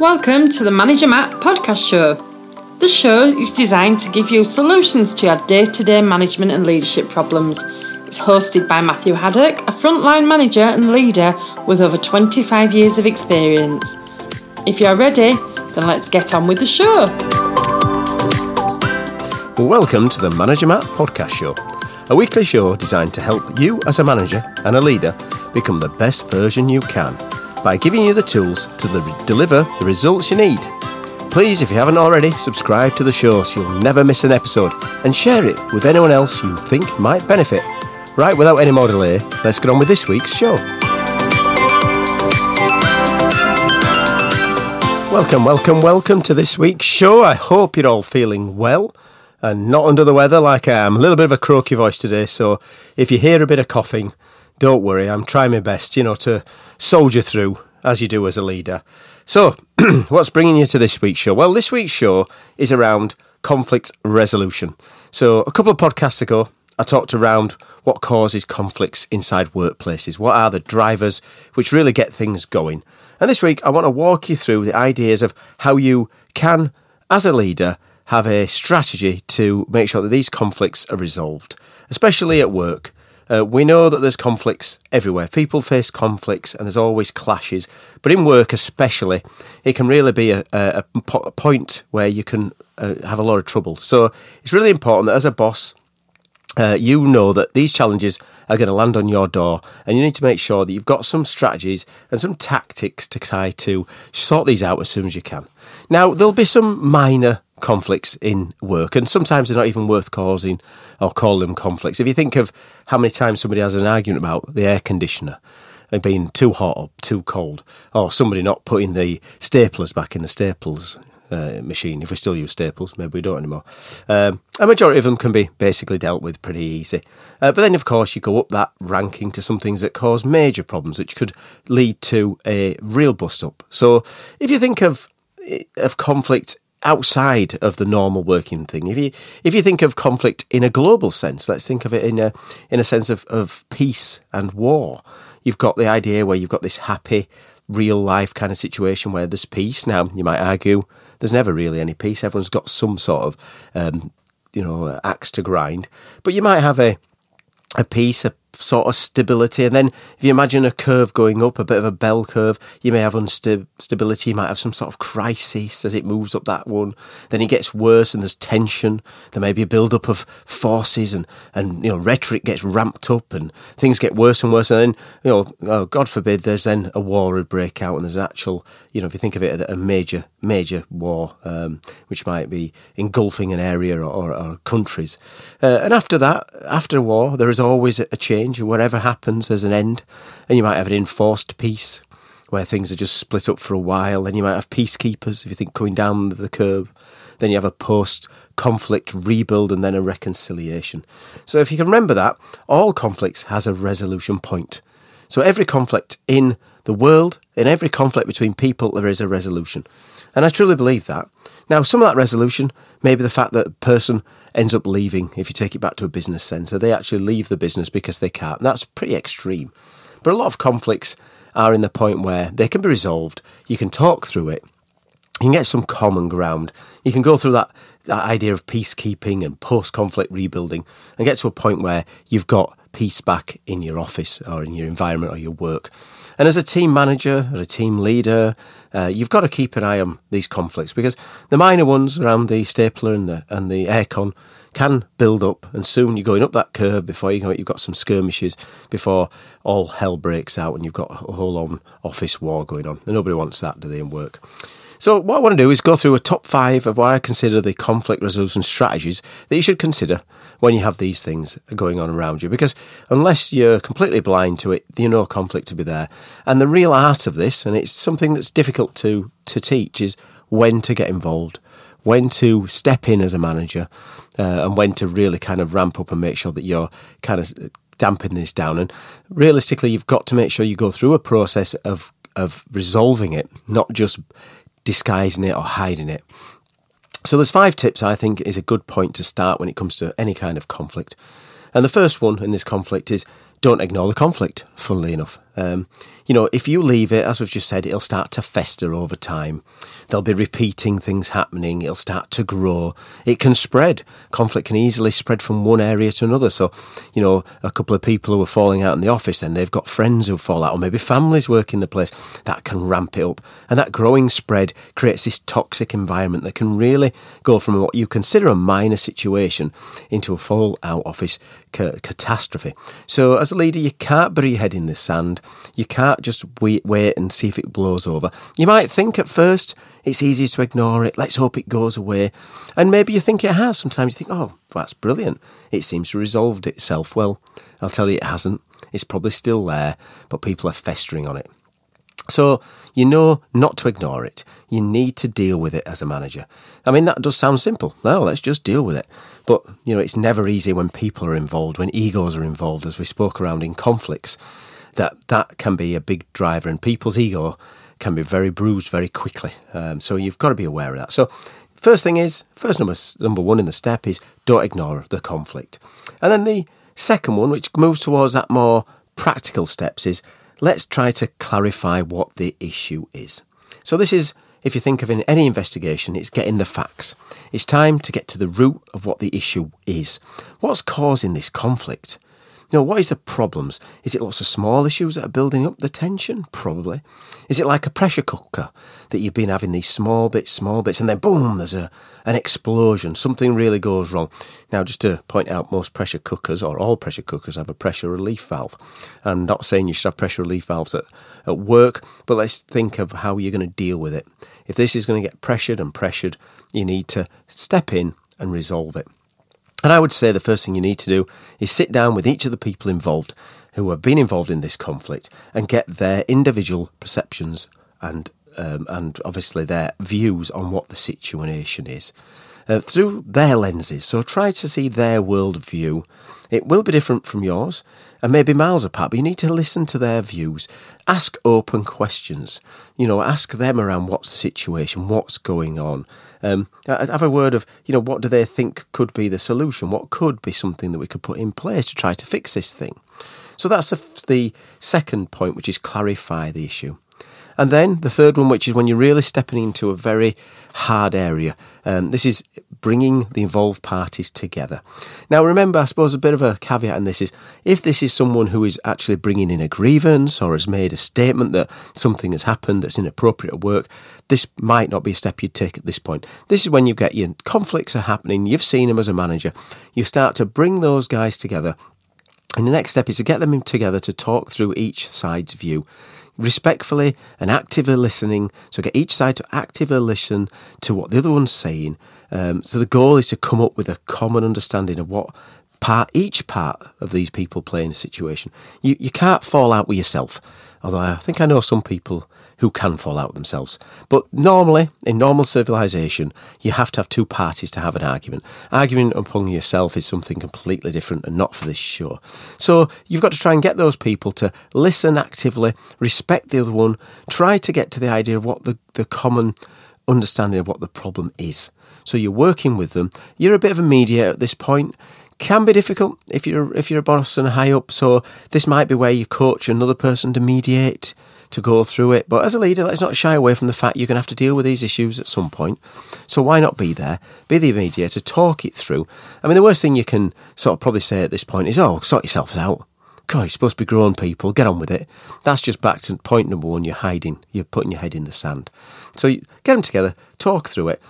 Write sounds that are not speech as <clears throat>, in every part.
Welcome to the Manager Matt podcast show. The show is designed to give you solutions to your day to day management and leadership problems. It's hosted by Matthew Haddock, a frontline manager and leader with over 25 years of experience. If you're ready, then let's get on with the show. Welcome to the Manager Matt podcast show, a weekly show designed to help you as a manager and a leader become the best version you can by giving you the tools to deliver the results you need. Please, if you haven't already, subscribe to the show so you'll never miss an episode and share it with anyone else you think might benefit. Right, without any more delay, let's get on with this week's show. Welcome, welcome, welcome to this week's show. I hope you're all feeling well and not under the weather like I am. A little bit of a croaky voice today, so if you hear a bit of coughing, don't worry, I'm trying my best, you know, to soldier through as you do as a leader. So, <clears throat> what's bringing you to this week's show? Well, this week's show is around conflict resolution. So, a couple of podcasts ago, I talked around what causes conflicts inside workplaces. What are the drivers which really get things going? And this week, I want to walk you through the ideas of how you can, as a leader, have a strategy to make sure that these conflicts are resolved, especially at work. Uh, we know that there's conflicts everywhere. People face conflicts and there's always clashes. But in work, especially, it can really be a, a, a point where you can uh, have a lot of trouble. So it's really important that as a boss, uh, you know that these challenges are going to land on your door, and you need to make sure that you've got some strategies and some tactics to try to sort these out as soon as you can. Now, there'll be some minor conflicts in work, and sometimes they're not even worth causing or call them conflicts. If you think of how many times somebody has an argument about the air conditioner being too hot or too cold, or somebody not putting the staplers back in the staples uh, machine, if we still use staples, maybe we don't anymore. Um, a majority of them can be basically dealt with pretty easy. Uh, but then, of course, you go up that ranking to some things that cause major problems, which could lead to a real bust up. So, if you think of of conflict outside of the normal working thing. If you if you think of conflict in a global sense, let's think of it in a in a sense of, of peace and war. You've got the idea where you've got this happy, real life kind of situation where there's peace. Now you might argue there's never really any peace. Everyone's got some sort of um, you know axe to grind, but you might have a a peace, a sort of stability. And then if you imagine a curve going up, a bit of a bell curve, you may have instability, you might have some sort of crisis as it moves up that one. Then it gets worse and there's tension. There may be a build up of forces and, and you know, rhetoric gets ramped up and things get worse and worse. And then, you know, oh, God forbid, there's then a war would break out and there's an actual, you know, if you think of it, a major, major war, um, which might be engulfing an area or, or, or countries. Uh, and after that, after a war, there is always a change change. Whatever happens, there's an end. And you might have an enforced peace where things are just split up for a while. Then you might have peacekeepers, if you think coming down the curve. Then you have a post conflict rebuild and then a reconciliation. So if you can remember that, all conflicts has a resolution point. So every conflict in the world, in every conflict between people, there is a resolution. And I truly believe that. Now, some of that resolution may be the fact that a person ends up leaving, if you take it back to a business sense. So they actually leave the business because they can't. That's pretty extreme. But a lot of conflicts are in the point where they can be resolved. You can talk through it. You can get some common ground. You can go through that, that idea of peacekeeping and post conflict rebuilding and get to a point where you've got peace back in your office or in your environment or your work. And as a team manager or a team leader, uh, you've got to keep an eye on these conflicts because the minor ones around the stapler and the and the aircon can build up, and soon you're going up that curve before you go. You've got some skirmishes before all hell breaks out, and you've got a whole on office war going on. And nobody wants that, do they? In work. So, what I want to do is go through a top five of what I consider the conflict resolution strategies that you should consider when you have these things going on around you. Because unless you're completely blind to it, you know conflict to be there. And the real art of this, and it's something that's difficult to, to teach, is when to get involved, when to step in as a manager, uh, and when to really kind of ramp up and make sure that you're kind of damping this down. And realistically, you've got to make sure you go through a process of of resolving it, not just disguising it or hiding it. So there's five tips I think is a good point to start when it comes to any kind of conflict. And the first one in this conflict is don't ignore the conflict, funnily enough. Um, you know, if you leave it, as we've just said, it'll start to fester over time. There'll be repeating things happening. It'll start to grow. It can spread. Conflict can easily spread from one area to another. So, you know, a couple of people who are falling out in the office, then they've got friends who fall out, or maybe families work in the place. That can ramp it up. And that growing spread creates this toxic environment that can really go from what you consider a minor situation into a full out office ca- catastrophe. So, as a leader, you can't bury your head in the sand. You can't just wait, wait and see if it blows over. You might think at first it's easy to ignore it. Let's hope it goes away. And maybe you think it has. Sometimes you think, oh, that's brilliant. It seems to resolved itself. Well, I'll tell you, it hasn't. It's probably still there, but people are festering on it. So you know not to ignore it. You need to deal with it as a manager. I mean, that does sound simple. No, let's just deal with it. But, you know, it's never easy when people are involved, when egos are involved, as we spoke around in conflicts, that that can be a big driver and people's ego can be very bruised very quickly. Um, so you've got to be aware of that. So first thing is, first number, number one in the step is don't ignore the conflict. And then the second one, which moves towards that more practical steps, is let's try to clarify what the issue is. So this is if you think of in any investigation, it's getting the facts. It's time to get to the root of what the issue is. What's causing this conflict? Now, what is the problems? Is it lots of small issues that are building up the tension? Probably. Is it like a pressure cooker that you've been having these small bits, small bits, and then boom, there's a an explosion. Something really goes wrong. Now, just to point out, most pressure cookers or all pressure cookers have a pressure relief valve. I'm not saying you should have pressure relief valves at, at work, but let's think of how you're going to deal with it. If this is going to get pressured and pressured, you need to step in and resolve it. And I would say the first thing you need to do is sit down with each of the people involved who have been involved in this conflict and get their individual perceptions and um, and obviously their views on what the situation is uh, through their lenses. So try to see their worldview. It will be different from yours and maybe miles apart, but you need to listen to their views. Ask open questions. You know, ask them around what's the situation, what's going on. Um, have a word of, you know, what do they think could be the solution? What could be something that we could put in place to try to fix this thing? So that's the second point, which is clarify the issue. And then the third one, which is when you're really stepping into a very hard area. Um, this is bringing the involved parties together. Now, remember, I suppose a bit of a caveat in this is if this is someone who is actually bringing in a grievance or has made a statement that something has happened that's inappropriate at work, this might not be a step you'd take at this point. This is when you get your conflicts are happening, you've seen them as a manager, you start to bring those guys together. And the next step is to get them together to talk through each side's view respectfully and actively listening. So get each side to actively listen to what the other one's saying. Um, so the goal is to come up with a common understanding of what part each part of these people play in a situation. You you can't fall out with yourself. Although I think I know some people who can fall out with themselves. But normally, in normal civilization, you have to have two parties to have an argument. Arguing upon yourself is something completely different and not for this show. So you've got to try and get those people to listen actively, respect the other one, try to get to the idea of what the, the common understanding of what the problem is. So you're working with them. You're a bit of a mediator at this point can be difficult if you're if you're a boss and high up. So this might be where you coach another person to mediate to go through it. But as a leader, let's not shy away from the fact you're going to have to deal with these issues at some point. So why not be there, be the mediator, talk it through? I mean, the worst thing you can sort of probably say at this point is, "Oh, sort yourselves out." God, you're supposed to be grown people. Get on with it. That's just back to point number one. You're hiding. You're putting your head in the sand. So get them together, talk through it,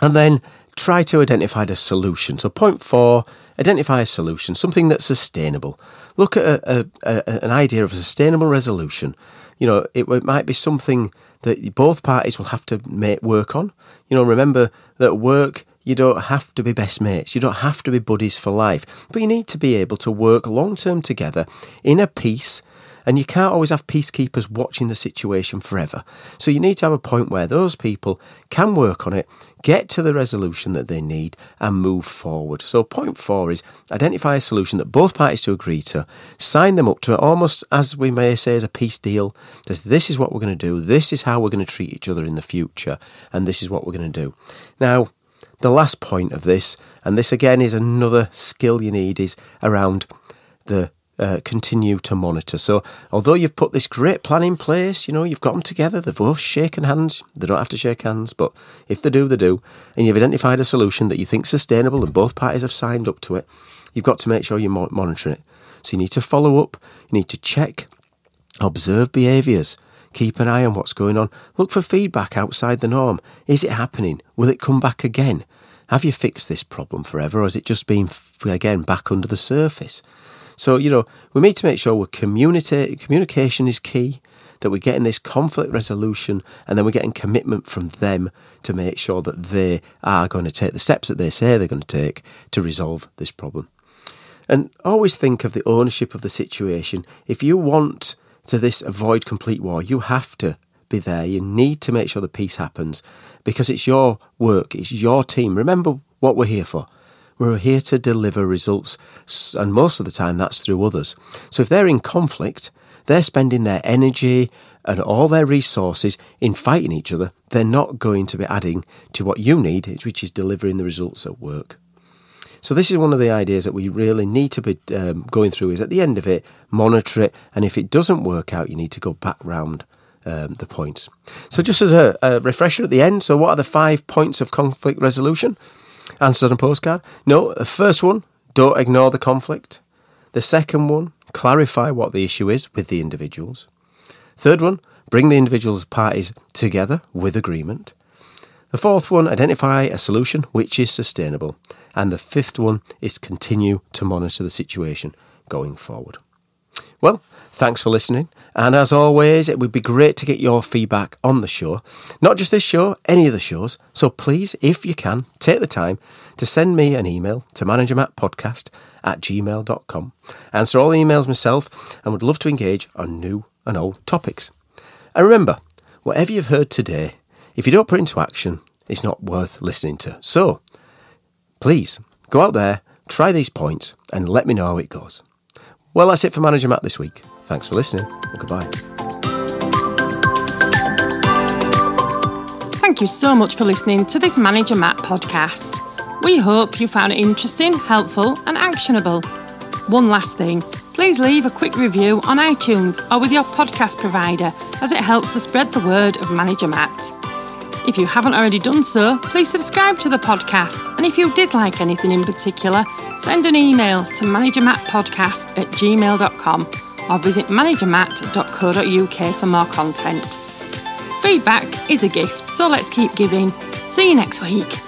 and then try to identify the solution. So, point four, identify a solution, something that's sustainable. Look at a, a, a, an idea of a sustainable resolution. You know, it, it, might be something that both parties will have to make work on. You know, remember that work, you don't have to be best mates, you don't have to be buddies for life, but you need to be able to work long term together in a peace and you can't always have peacekeepers watching the situation forever. So you need to have a point where those people can work on it, get to the resolution that they need, and move forward. So, point four is identify a solution that both parties to agree to, sign them up to it almost as we may say as a peace deal. This is what we're going to do, this is how we're going to treat each other in the future, and this is what we're going to do. Now, the last point of this, and this again is another skill you need, is around the uh, continue to monitor. So, although you've put this great plan in place, you know, you've got them together, they've both shaken hands, they don't have to shake hands, but if they do, they do, and you've identified a solution that you think sustainable and both parties have signed up to it, you've got to make sure you monitor it. So, you need to follow up, you need to check, observe behaviours. Keep an eye on what's going on. Look for feedback outside the norm. Is it happening? Will it come back again? Have you fixed this problem forever, or has it just been, again, back under the surface? So, you know, we need to make sure we're communicate, communication is key, that we're getting this conflict resolution, and then we're getting commitment from them to make sure that they are going to take the steps that they say they're going to take to resolve this problem. And always think of the ownership of the situation. If you want to this avoid complete war, you have to be there. You need to make sure the peace happens because it's your work, it's your team. Remember what we're here for. We're here to deliver results, and most of the time that's through others. So if they're in conflict, they're spending their energy and all their resources in fighting each other. They're not going to be adding to what you need, which is delivering the results at work. So this is one of the ideas that we really need to be um, going through. Is at the end of it, monitor it, and if it doesn't work out, you need to go back round um, the points. So just as a, a refresher at the end, so what are the five points of conflict resolution? Answered on a postcard. No, the first one, don't ignore the conflict. The second one, clarify what the issue is with the individuals. Third one, bring the individuals' parties together with agreement. The fourth one, identify a solution which is sustainable. And the fifth one is continue to monitor the situation going forward. Well, thanks for listening. And as always, it would be great to get your feedback on the show. Not just this show, any of the shows. So please, if you can, take the time to send me an email to managermattpodcast at gmail.com. Answer all the emails myself and would love to engage on new and old topics. And remember, whatever you've heard today, if you don't put into action, it's not worth listening to. So please go out there, try these points, and let me know how it goes. Well, that's it for Manager Matt this week. Thanks for listening, and goodbye. Thank you so much for listening to this Manager Matt podcast. We hope you found it interesting, helpful, and actionable. One last thing please leave a quick review on iTunes or with your podcast provider as it helps to spread the word of Manager Matt. If you haven't already done so, please subscribe to the podcast. And if you did like anything in particular, send an email to managermattpodcast at gmail.com or visit managermatt.co.uk for more content. Feedback is a gift, so let's keep giving. See you next week.